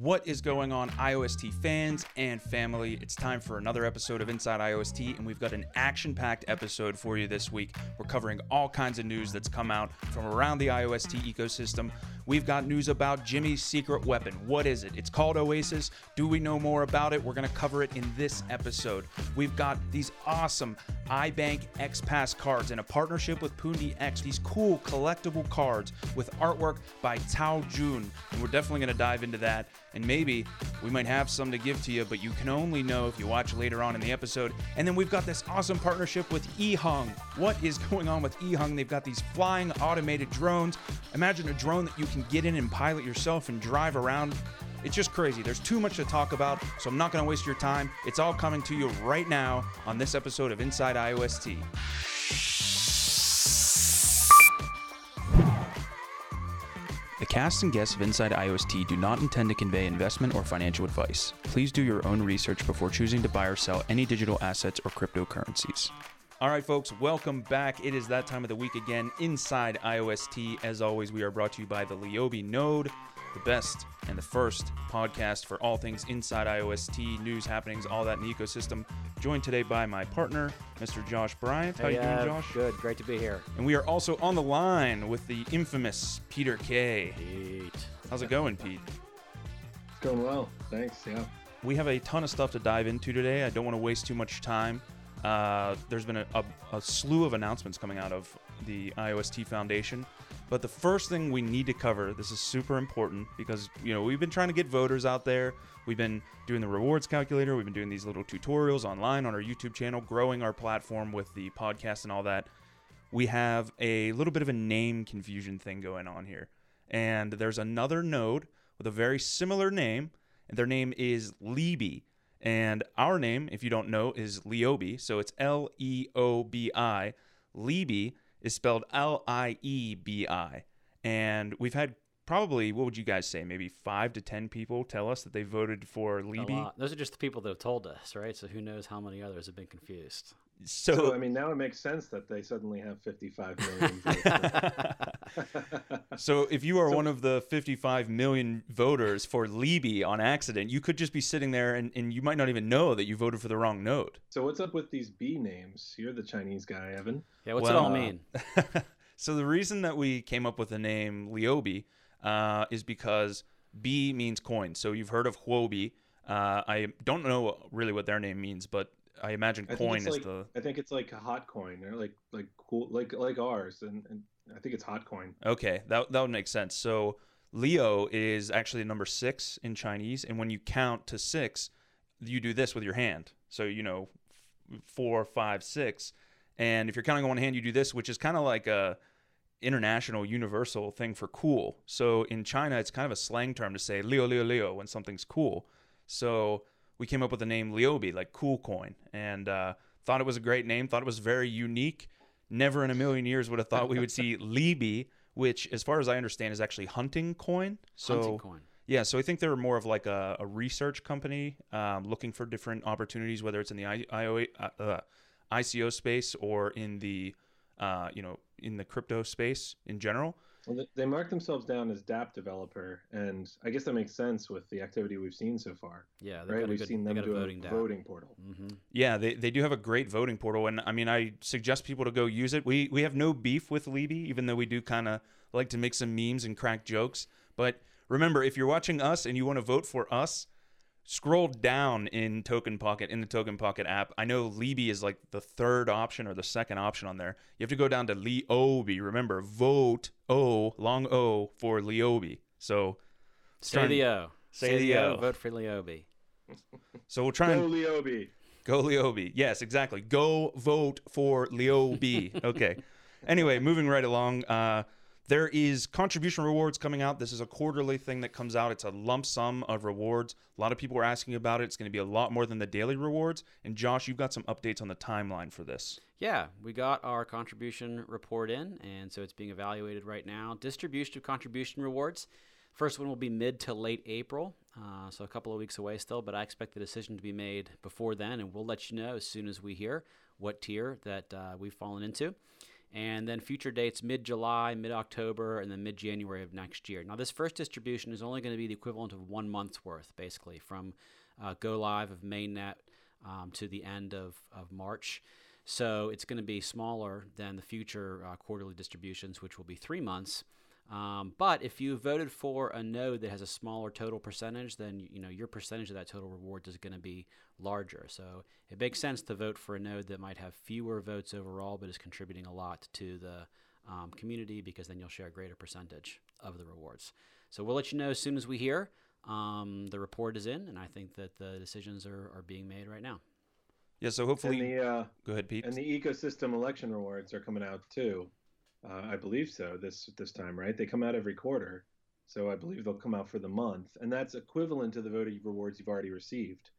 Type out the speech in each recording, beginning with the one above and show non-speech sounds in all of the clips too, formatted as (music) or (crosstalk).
What is going on, IOST fans and family? It's time for another episode of Inside IOST, and we've got an action packed episode for you this week. We're covering all kinds of news that's come out from around the IOST ecosystem. We've got news about Jimmy's secret weapon. What is it? It's called Oasis. Do we know more about it? We're going to cover it in this episode. We've got these awesome iBank X Pass cards in a partnership with Pundi X. These cool collectible cards with artwork by Cao Jun. And we're definitely going to dive into that. And maybe we might have some to give to you, but you can only know if you watch later on in the episode. And then we've got this awesome partnership with eHung. What is (laughs) going on with eHung? They've got these flying automated drones. Imagine a drone that you can get in and pilot yourself and drive around. It's just crazy. There's too much to talk about, so I'm not going to waste your time. It's all coming to you right now on this episode of Inside IOST. Cast and guests of Inside IOST do not intend to convey investment or financial advice. Please do your own research before choosing to buy or sell any digital assets or cryptocurrencies. All right, folks, welcome back. It is that time of the week again inside IOST. As always, we are brought to you by the Leobi Node, the best and the first podcast for all things inside IOST, news, happenings, all that in the ecosystem. Joined today by my partner, Mr. Josh Bryant. How Hey, you uh, doing, Josh? Good. Great to be here. And we are also on the line with the infamous Peter K. Pete. How's it going, Pete? It's going well. Thanks. Yeah. We have a ton of stuff to dive into today. I don't want to waste too much time. Uh, there's been a, a, a slew of announcements coming out of the IOST Foundation. But the first thing we need to cover, this is super important because, you know, we've been trying to get voters out there. We've been doing the rewards calculator. We've been doing these little tutorials online on our YouTube channel, growing our platform with the podcast and all that. We have a little bit of a name confusion thing going on here. And there's another node with a very similar name, and their name is Leeby. And our name, if you don't know, is Leobi. So it's L E O B I. Leeby is spelled L I E B I. And we've had probably, what would you guys say, maybe five to 10 people tell us that they voted for lot. Those are just the people that have told us, right? So who knows how many others have been confused. So, So, I mean, now it makes sense that they suddenly have 55 million (laughs) votes. so if you are So- one of the 55 million voters for Leeby on accident, you could just be sitting there and, and you might not even know that you voted for the wrong node. so what's up with these B names? You're the Chinese guy, Evan. Yeah, what's Well, it all mean? (laughs) so the reason that we came up with the name Leobi uh, is because B means coin. So you've heard of Huobi. Uh, I don't know really what their name means, but I imagine I coin is like the. I think it's like a hot coin or like like cool like like ours, and, and I think it's hot coin. Okay, that that would make sense. So Leo is actually number six in Chinese, and when you count to six, you do this with your hand. So you know, f- four, five, six, and if you're counting on one hand, you do this, which is kind of like a international universal thing for cool. So in China, it's kind of a slang term to say Leo, Leo, Leo when something's cool. So we came up with the name Leobi, like cool coin, and uh, thought it was a great name. Thought it was very unique. Never in a million years would have thought we would see (laughs) Leeby, which, as far as I understand, is actually hunting coin. So Hunting coin. yeah, so I think they're more of like a, a research company um, looking for different opportunities, whether it's in the I, IO, uh, uh, ICO space or in the uh, you know in the crypto space in general. Well, they- they mark themselves down as DApp developer, and I guess that makes sense with the activity we've seen so far. Yeah, they've Right? got a We've good, seen them got a do voting a voting portal. hmm Yeah, they, they do have a great voting portal, and I mean, I suggest people to go use it. We we have no beef with Leeby, even though we do kind of like to make some memes and crack jokes. But remember, if you're watching us and you want to vote for us, scroll down in Token Pocket in the Token Pocket app. I know Leeby is like the third option or the second option on there. You have to go down to Leobi. Remember, vote O long O for Leobi. So Say the O. say the O. Vote for Leobi. (laughs) so we'll try and Go Leobi. Go Leobi. Yes, exactly. Go vote for Leobi. (laughs) okay. Anyway, moving right along. Uh, there is contribution rewards coming out. This is a quarterly thing that comes out. It's a lump sum of rewards. A lot of people are asking about it. It's going to be a lot more than the daily rewards. And Josh, you've got some updates on the timeline for this. Yeah, we got our contribution report in, and so it's being evaluated right now. Distribution of contribution rewards. First one will be mid to late April, uh, so a couple of weeks away still, but I expect the decision to be made before then, and we'll let you know as soon as we hear what tier that uh, we've fallen into. And then future dates mid July, mid October, and then mid January of next year. Now, this first distribution is only going to be the equivalent of one month's worth, basically, from uh, go live of mainnet um, to the end of, of March. So it's going to be smaller than the future uh, quarterly distributions, which will be three months. Um, but if you voted for a node that has a smaller total percentage, then you know your percentage of that total reward is going to be larger. So it makes sense to vote for a node that might have fewer votes overall, but is contributing a lot to the um, community because then you'll share a greater percentage of the rewards. So we'll let you know as soon as we hear. Um, the report is in, and I think that the decisions are, are being made right now. Yeah, so hopefully. And the, uh, go ahead, Pete. And the ecosystem election rewards are coming out too. Uh, I believe so this this time, right? They come out every quarter, so I believe they'll come out for the month, and that's equivalent to the voting rewards you've already received.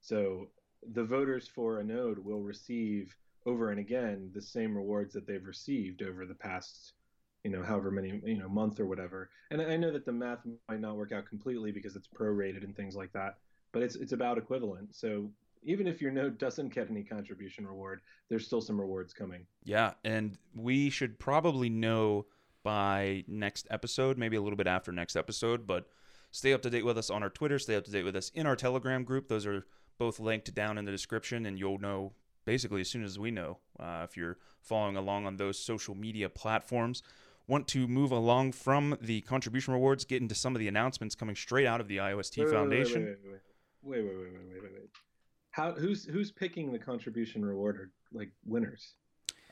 So the voters for a node will receive over and again the same rewards that they've received over the past, you know, however many you know month or whatever. And I know that the math might not work out completely because it's prorated and things like that, but it's it's about equivalent. So even if your node doesn't get any contribution reward, there's still some rewards coming. Yeah, and we should probably know by next episode, maybe a little bit after next episode, but stay up to date with us on our Twitter, stay up to date with us in our Telegram group. Those are both linked down in the description, and you'll know basically as soon as we know uh, if you're following along on those social media platforms. Want to move along from the contribution rewards, get into some of the announcements coming straight out of the IOST wait, Foundation. Wait, wait, wait, wait, wait, wait, wait, wait how who's who's picking the contribution reward or like winners?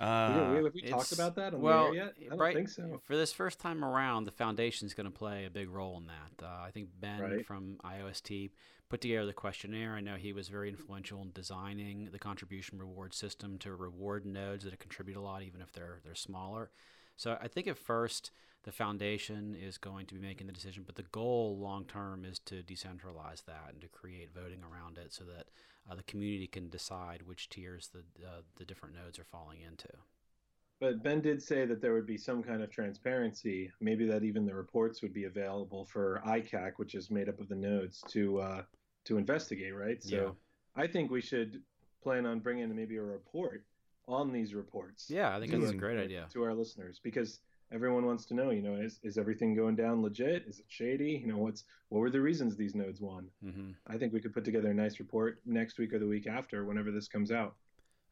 Uh, have we talked about that on well, yet? I don't right, think so. For this first time around, the foundation is going to play a big role in that. Uh, I think Ben right. from IOST put together the questionnaire. I know he was very influential in designing the contribution reward system to reward nodes that contribute a lot, even if they're they're smaller. So I think at first the foundation is going to be making the decision, but the goal long term is to decentralize that and to create voting around it so that uh, the community can decide which tiers the uh, the different nodes are falling into. But Ben did say that there would be some kind of transparency, maybe that even the reports would be available for ICAC, which is made up of the nodes, to uh, to investigate, right? So yeah. I think we should plan on bringing maybe a report on these reports. Yeah, I think that's a great idea to our listeners because everyone wants to know, you know, is, is everything going down legit? Is it shady? You know, what's what were the reasons these nodes won? Mm-hmm. I think we could put together a nice report next week or the week after, whenever this comes out.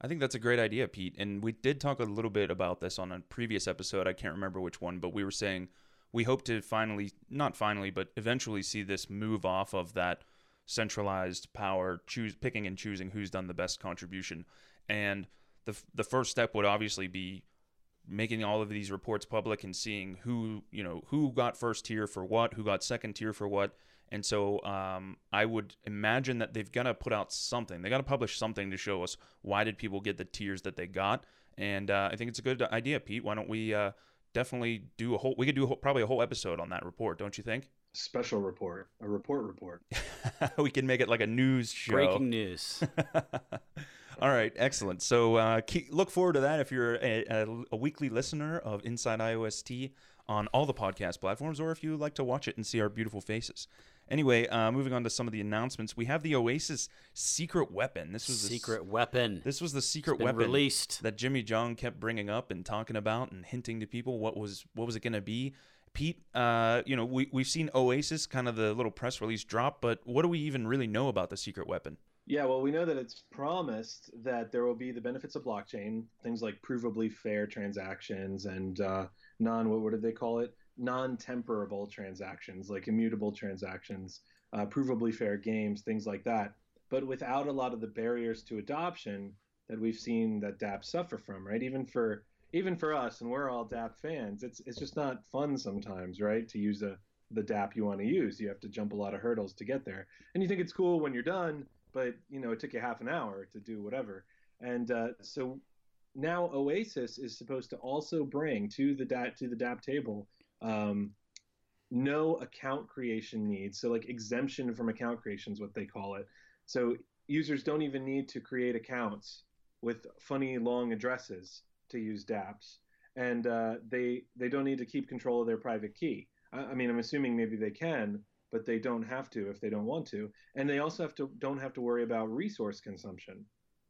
I think that's a great idea, Pete. And we did talk a little bit about this on a previous episode. I can't remember which one, but we were saying we hope to finally, not finally, but eventually see this move off of that centralized power, choose picking and choosing who's done the best contribution. And the the first step would obviously be making all of these reports public and seeing who you know who got first tier for what, who got second tier for what. And so um, I would imagine that they've got to put out something. They got to publish something to show us why did people get the tiers that they got. And uh, I think it's a good idea, Pete. Why don't we uh, definitely do a whole? We could do a whole, probably a whole episode on that report, don't you think? Special report, a report report. (laughs) we can make it like a news show. Breaking news. (laughs) All right, excellent. So uh, keep, look forward to that if you're a, a, a, weekly listener of Inside IOST on all the podcast platforms, or if you like to watch it and see our beautiful faces. Anyway, uh, moving on to some of the announcements, we have the Oasis secret weapon. This was secret the, weapon. This was the secret weapon released that Jimmy Zhong kept bringing up and talking about and hinting to people what was what was it going to be. Pete, uh, you know, we we've seen Oasis kind of the little press release drop, but what do we even really know about the secret weapon? Yeah, well, we know that it's promised that there will be the benefits of blockchain, things like provably fair transactions and uh, non what, what did they call it? Non-tamperable transactions, like immutable transactions, uh, provably fair games, things like that. But without a lot of the barriers to adoption that we've seen that DApp suffer from, right? Even for even for us, and we're all DApp fans, it's it's just not fun sometimes, right? To use a the DApp you want to use, you have to jump a lot of hurdles to get there, and you think it's cool when you're done but you know it took you half an hour to do whatever. And uh, so now Oasis is supposed to also bring to the DApp to the DApp table um, no account creation needs. So like exemption from account creation is what they call it. So users don't even need to create accounts with funny long addresses to use DApps, and uh, they they don't need to keep control of their private key. I, I mean, I'm assuming maybe they can, but they don't have to if they don't want to, and they also have to don't have to worry about resource consumption.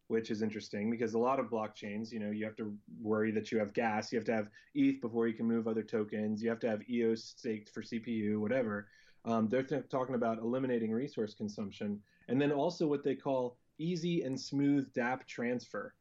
which is interesting because a lot of blockchains, you know, you have to worry that you have gas, you have to have ETH before you can move other tokens, you have to have EOS staked for CPU, whatever. Um, they're th- talking about eliminating resource consumption, and then also what they call easy and smooth DApp transfer.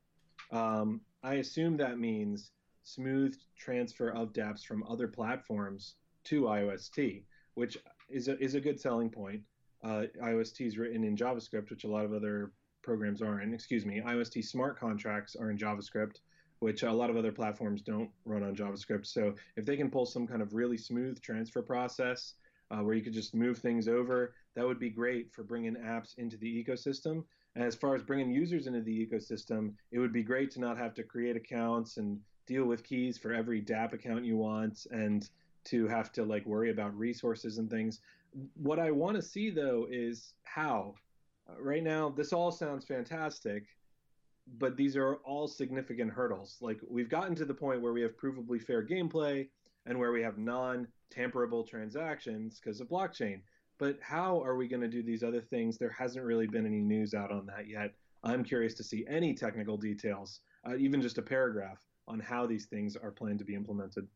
Um, I assume that means smooth transfer of dApps from other platforms to IOST, which is a, is a good selling point. Uh, IOST is written in JavaScript, which a lot of other programs are in. Excuse me, IOST smart contracts are in JavaScript, which a lot of other platforms don't run on JavaScript. So if they can pull some kind of really smooth transfer process uh, where you could just move things over, that would be great for bringing apps into the ecosystem. And as far as bringing users into the ecosystem, it would be great to not have to create accounts and deal with keys for every DApp account you want and to have to like worry about resources and things. What I want to see though is how. Uh, right now, this all sounds fantastic, but these are all significant hurdles. Like we've gotten to the point where we have provably fair gameplay and where we have non-tamperable transactions because of blockchain. But how are we going to do these other things? There hasn't really been any news out on that yet. I'm curious to see any technical details, uh, even just a paragraph, on how these things are planned to be implemented.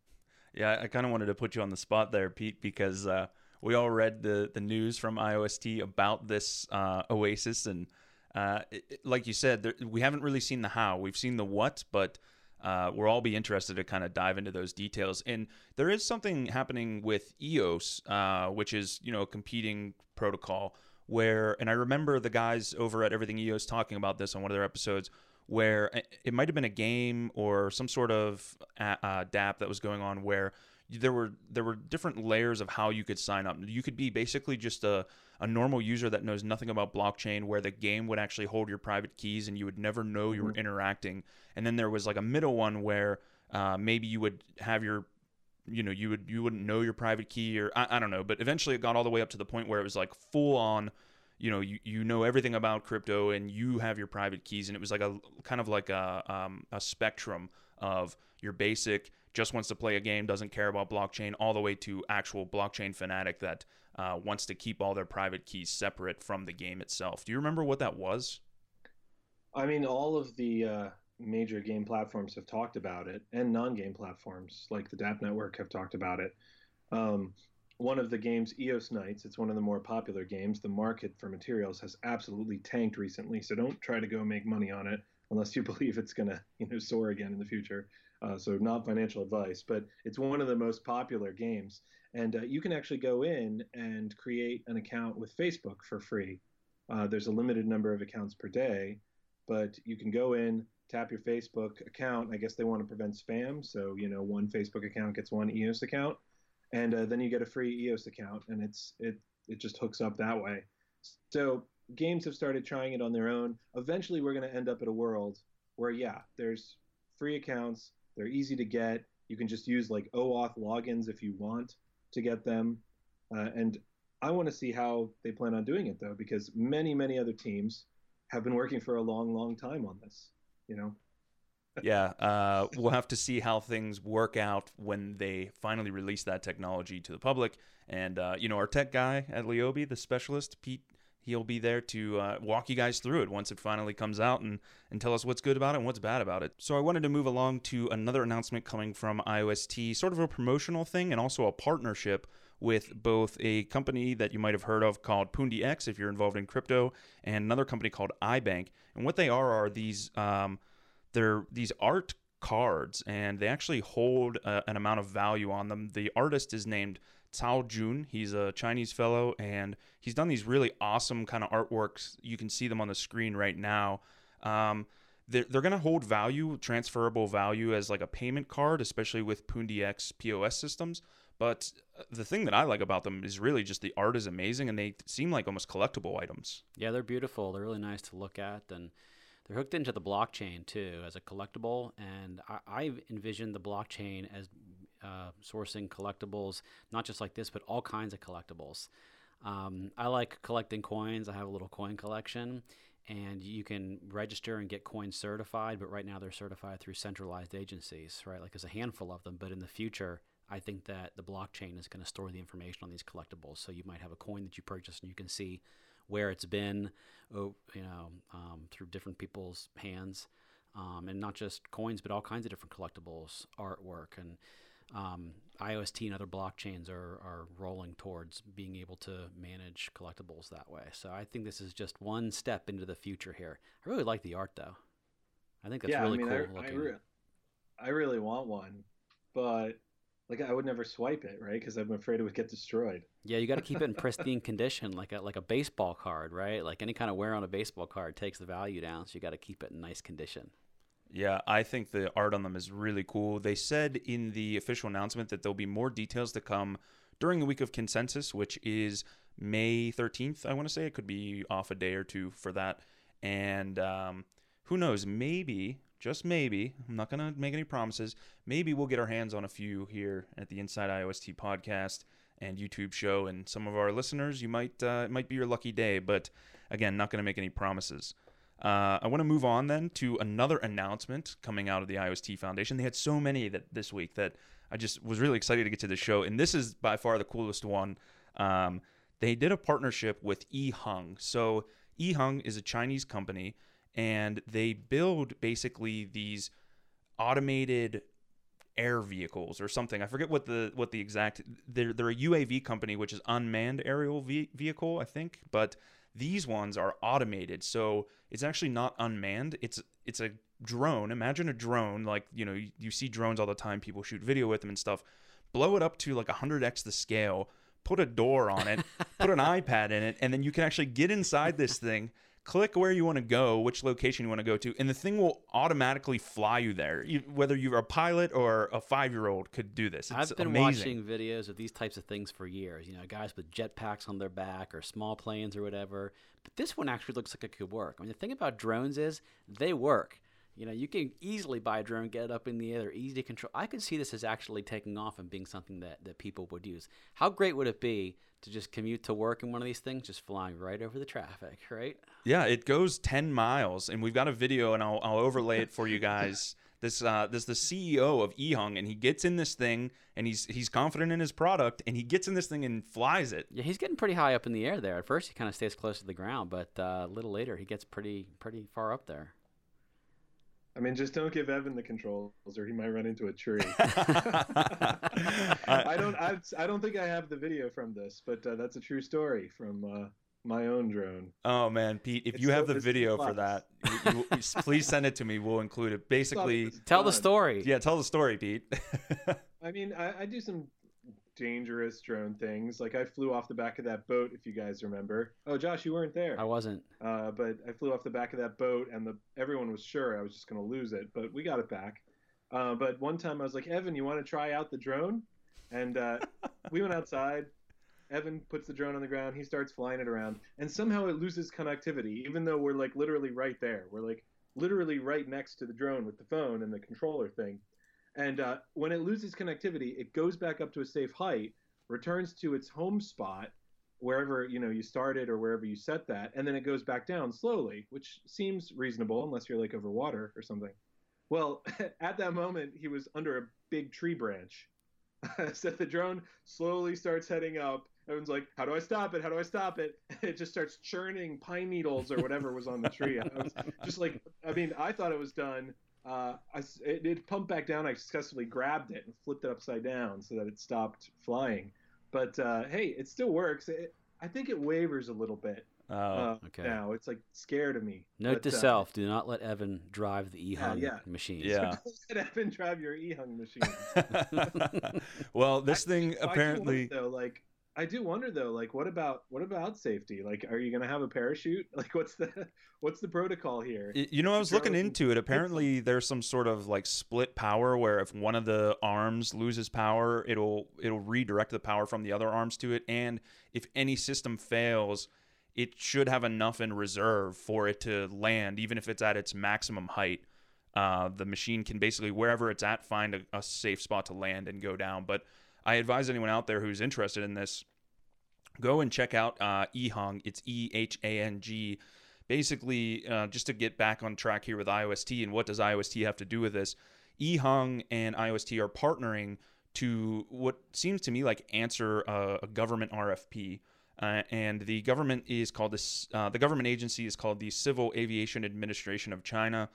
Yeah, I kind of wanted to put you on the spot there, Pete, because uh, we all read the the news from IOST about this uh, Oasis, and uh, it, like you said, there, we haven't really seen the how. We've seen the what, but uh, we'll all be interested to kind of dive into those details. And there is something happening with EOS, uh, which is you know a competing protocol. Where and I remember the guys over at Everything EOS talking about this on one of their episodes, where it might have been a game or some sort of uh, DApp that was going on where there were there were different layers of how you could sign up. You could be basically just a, a normal user that knows nothing about blockchain, where the game would actually hold your private keys and you would never know you were mm-hmm. interacting. And then there was like a middle one where uh, maybe you would have your you know you would you wouldn't know your private key or I, I don't know but eventually it got all the way up to the point where it was like full on you know you, you know everything about crypto and you have your private keys and it was like a kind of like a, um, a spectrum of your basic just wants to play a game, doesn't care about blockchain, all the way to actual blockchain fanatic that uh, wants to keep all their private keys separate from the game itself. Do you remember what that was? I mean, all of the uh, major game platforms have talked about it, and non-game platforms like the DApp Network have talked about it. Um, one of the games, EOS Knights, it's one of the more popular games. The market for materials has absolutely tanked recently, so don't try to go make money on it unless you (laughs) believe it's going to you know soar again in the future. Uh, so not financial advice, but it's one of the most popular games, and uh, you can actually go in and create an account with Facebook for free. Uh, there's a limited number of accounts per day, but you can go in, tap your Facebook account. I guess they want to prevent spam, so you know one Facebook account gets one EOS account, and uh, then you get a free EOS account, and it's it it just hooks up that way. So games have started trying it on their own. Eventually, we're going to end up at a world where yeah, there's free accounts they're easy to get. You can just use like OAuth logins if you want to get them. Uh, and I want to see how they plan on doing it though, because many, many other teams have been working for a long, long time on this. You know. Yeah, uh, we'll have to see how things work out when they finally release that technology to the public. And uh, you know, our tech guy at Leobi, the specialist, Pete he'll be there to uh, walk you guys through it once it finally comes out and, and tell us what's good about it and what's bad about it. So I wanted to move along to another announcement coming from IOST, sort of a promotional thing and also a partnership with both a company that you might have heard of called Pundi X if you're involved in crypto, and another company called iBank. And what they are are these um, they're these art cards, and they actually hold uh, an amount of value on them. The artist is named Cao Jun. He's a Chinese fellow, and he's done these really awesome kind of artworks. You can see them on the screen right now. Um, they're, they're going to hold value, transferable value as like a payment card, especially with Pundi X POS systems. But uh, the thing that I like about them is really just the art is amazing, and they seem like almost collectible items. Yeah, they're beautiful. They're really nice to look at, and they're hooked into the blockchain too as a collectible. And I, I envision the blockchain as uh, sourcing collectibles, not just like this, but all kinds of collectibles. Um, I like collecting coins. I have a little coin collection, and you can register and get coins certified. But right now, they're certified through centralized agencies, right? Like there's a handful of them. But in the future, I think that the blockchain is going to store the information on these collectibles. So you might have a coin that you purchase, and you can see where it's been, oh, you know, um, through different people's hands, um, and not just coins, but all kinds of different collectibles, artwork, and um, IOST and other blockchains are, are rolling towards being able to manage collectibles that way. So I think this is just one step into the future here. I really like the art though. I think that's yeah, really I mean, cool I, I, looking. re- I really want one, but like I would never swipe it, right? Because I'm afraid it would get destroyed. Yeah, you got to keep it in pristine condition, like a like a baseball card, right? Like any kind of wear on a baseball card takes the value down, so you got to keep it in nice condition. Yeah, I think the art on them is really cool. They said in the official announcement that there'll be more details to come during the week of consensus, which is May 13th. I want to say it could be off a day or two for that. And um, who knows? Maybe, just maybe, I'm not going to make any promises. Maybe we'll get our hands on a few here at the Inside IOST podcast and YouTube show. And some of our listeners, you might, uh, it might be your lucky day. But again, not going to make any promises. Uh, I want to move on then to another announcement coming out of the IOST Foundation. They had so many that this week that I just was really excited to get to the show, and this is by far the coolest one. Um, they did a partnership with eHung. So eHung is a Chinese company, and they build basically these automated air vehicles or something. I forget what the what the exact. They're they're a UAV company, which is unmanned aerial ve- vehicle, I think, but these ones are automated, so it's actually not unmanned. It's it's a drone. Imagine a drone, like you know you, you see drones all the time. People shoot video with them and stuff. Blow it up to like 100x the scale. Put a door on it. put an (laughs) iPad in it, and then you can actually get inside this thing. Click where you want to go, which location you want to go to, and the thing will automatically fly you there. You, whether you're a pilot or a five-year-old could do this. It's I've been amazing. watching videos of these types of things for years. You know, guys with jetpacks on their back or small planes or whatever. But this one actually looks like it could work. I mean, the thing about drones is they work. You know, you can easily buy a drone, get it up in the air, they're easy to control. I could see this as actually taking off and being something that, that people would use. How great would it be to just commute to work in one of these things, just flying right over the traffic, right? Yeah, it goes 10 miles, and we've got a video, and I'll, I'll overlay it for you guys. (laughs) This uh, this the CEO of eHung, and he gets in this thing, and he's he's confident in his product, and he gets in this thing and flies it. Yeah, he's getting pretty high up in the air there. At first, he kind of stays close to the ground, but uh, a little later, he gets pretty pretty far up there. I mean, just don't give Evan the controls, or he might run into a tree. (laughs) I, I don't. I, I don't think I have the video from this, but uh, that's a true story from uh, my own drone. oh man, Pete, if It's you have the video still for that, you, you- please send it to me. We'll include it. Basically, It's Tell the story. yeah, tell the story, Pete. (laughs) I mean, I, I do some dangerous drone things. Like I flew off the back of that boat, if you guys remember. Oh, Josh, you weren't there. I wasn't. Uh, but I flew off the back of that boat, and the everyone was sure I was just going to lose it, but we got it back. Uh, but one time I was like, Evan, you want to try out the drone? And uh, (laughs) we went outside. Evan puts the drone on the ground. He starts flying it around, and somehow it loses connectivity, even though we're like literally right there. We're like literally right next to the drone with the phone and the controller thing. And uh, when it loses connectivity, it goes back up to a safe height, returns to its home spot, wherever you know you started or wherever you set that, and then it goes back down slowly, which seems reasonable unless you're like over water or something. Well, (laughs) at that moment, he was under a big tree branch. (laughs) so the drone slowly starts heading up. Everyone's like, "How do I stop it? How do I stop it?" (laughs) it just starts churning pine needles or whatever was on the tree. I was just like, I mean, I thought it was done. Uh, I, it, it pumped back down. I successfully grabbed it and flipped it upside down so that it stopped flying. But uh, hey, it still works. It, I think it wavers a little bit Oh, uh, okay. now. It's like scared of me. Note But, to uh, self: Do not let Evan drive the Yeah, eHung yeah. machine. yeah. (laughs) Let Evan drive your e-hung machine. (laughs) well, this I- thing apparently. though, like I do wonder though, like what about what about safety? Like, are you gonna have a parachute? (laughs) Like, what's the what's the protocol here? You know, I was looking into it. Apparently, there's some sort of like split power where if one of the arms loses power, it'll it'll redirect the power from the other arms to it. And if any system fails, it should have enough in reserve for it to land, even if it's at its maximum height. Uh, the machine can basically wherever it's at find a, a safe spot to land and go down. But I advise anyone out there who's interested in this, go and check out uh, eHang. It's E H A N G basically, uh, just to get back on track here with IOST and what does IOST have to do with this? eHung and IOST are partnering to what seems to me like answer a, a government RFP. Uh, and the government is called this. Uh, the government agency is called the Civil Aviation Administration of China,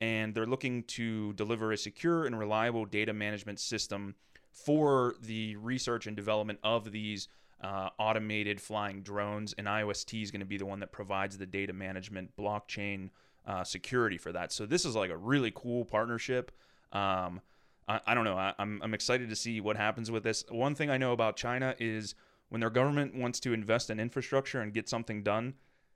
and they're looking to deliver a secure and reliable data management system for the research and development of these uh, automated flying drones. And IOST is going to be the one that provides the data management blockchain uh, security for that. So this is like a really cool partnership. Um, I, I, don't know. I, I'm I'm excited to see what happens with this. One thing I know about China is when their government wants to invest in infrastructure and get something done,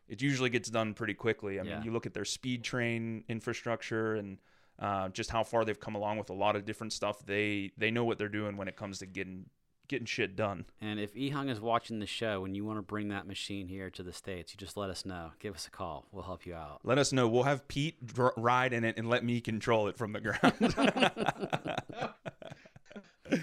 it usually gets done pretty quickly. I mean, Yeah. you look at their speed train infrastructure and uh, just how far they've come along with a lot of different stuff. They they know what they're doing when it comes to getting getting shit done. And if Ehung is watching the show and you want to bring that machine here to the States, you just let us know. Give us a call. We'll help you out. Let us know. We'll have Pete dr- ride in it and let me control it from the ground. (laughs) (laughs)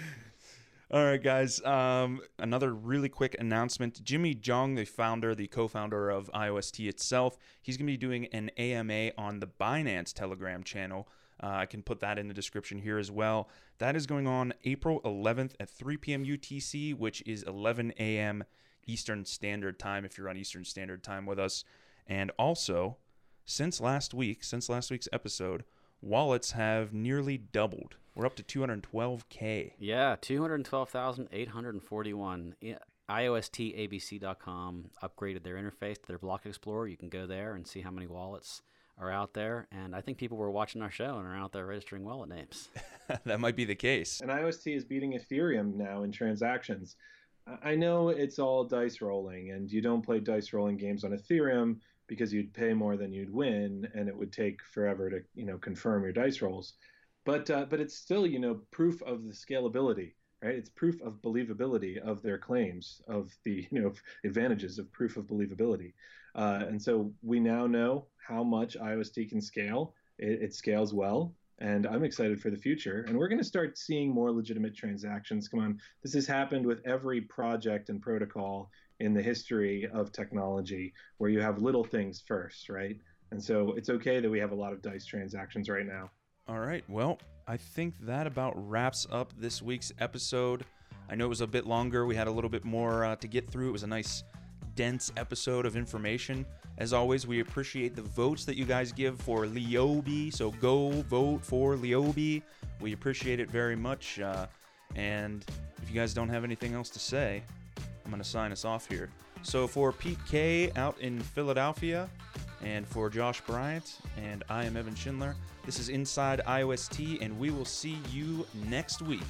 All right, guys. Um, another really quick announcement. Jimmy Zhong, the founder, the co founder of IOST itself, he's going to be doing an AMA on the Binance Telegram channel. Uh, I can put that in the description here as well. That is going on April 11th at 3 p.m. UTC, which is 11 a.m. Eastern Standard Time if you're on Eastern Standard Time with us. And also, since last week, since last week's episode, wallets have nearly doubled. We're up to 212k. Yeah, 212,841. Yeah, IOSTABC.com upgraded their interface to their Block Explorer. You can go there and see how many wallets are out there. And I think people were watching our show and are out there registering wallet names. (laughs) that might be the case. And IOST is beating Ethereum now in transactions. I- I know it's all dice rolling, and you don't play dice rolling games on Ethereum because you'd pay more than you'd win, and it would take forever to you know confirm your dice rolls. But uh, but it's still you know proof of the scalability, right? It's proof of believability of their claims, of the (laughs) you know advantages of proof of believability. Uh, and so we now know how much IOST can scale. It, it scales well, and I'm excited for the future. And we're going to start seeing more legitimate transactions. Come on, this has happened with every project and protocol in the history of technology, where you have little things first, right? And so it's okay that we have a lot of dice transactions right now. All right. Well, I think that about wraps up this week's episode. I know it was a bit longer. We had a little bit more uh, to get through. It was a nice, dense episode of information. As always, we appreciate the votes that you guys give for Leobi. So go vote for Leobi. We appreciate it very much. Uh, and if you guys don't have anything else to say, I'm going to sign us off here. So for Pete K out in Philadelphia, and for Josh Bryant, and I am Evan Schindler, this is Inside IOST, and we will see you next week.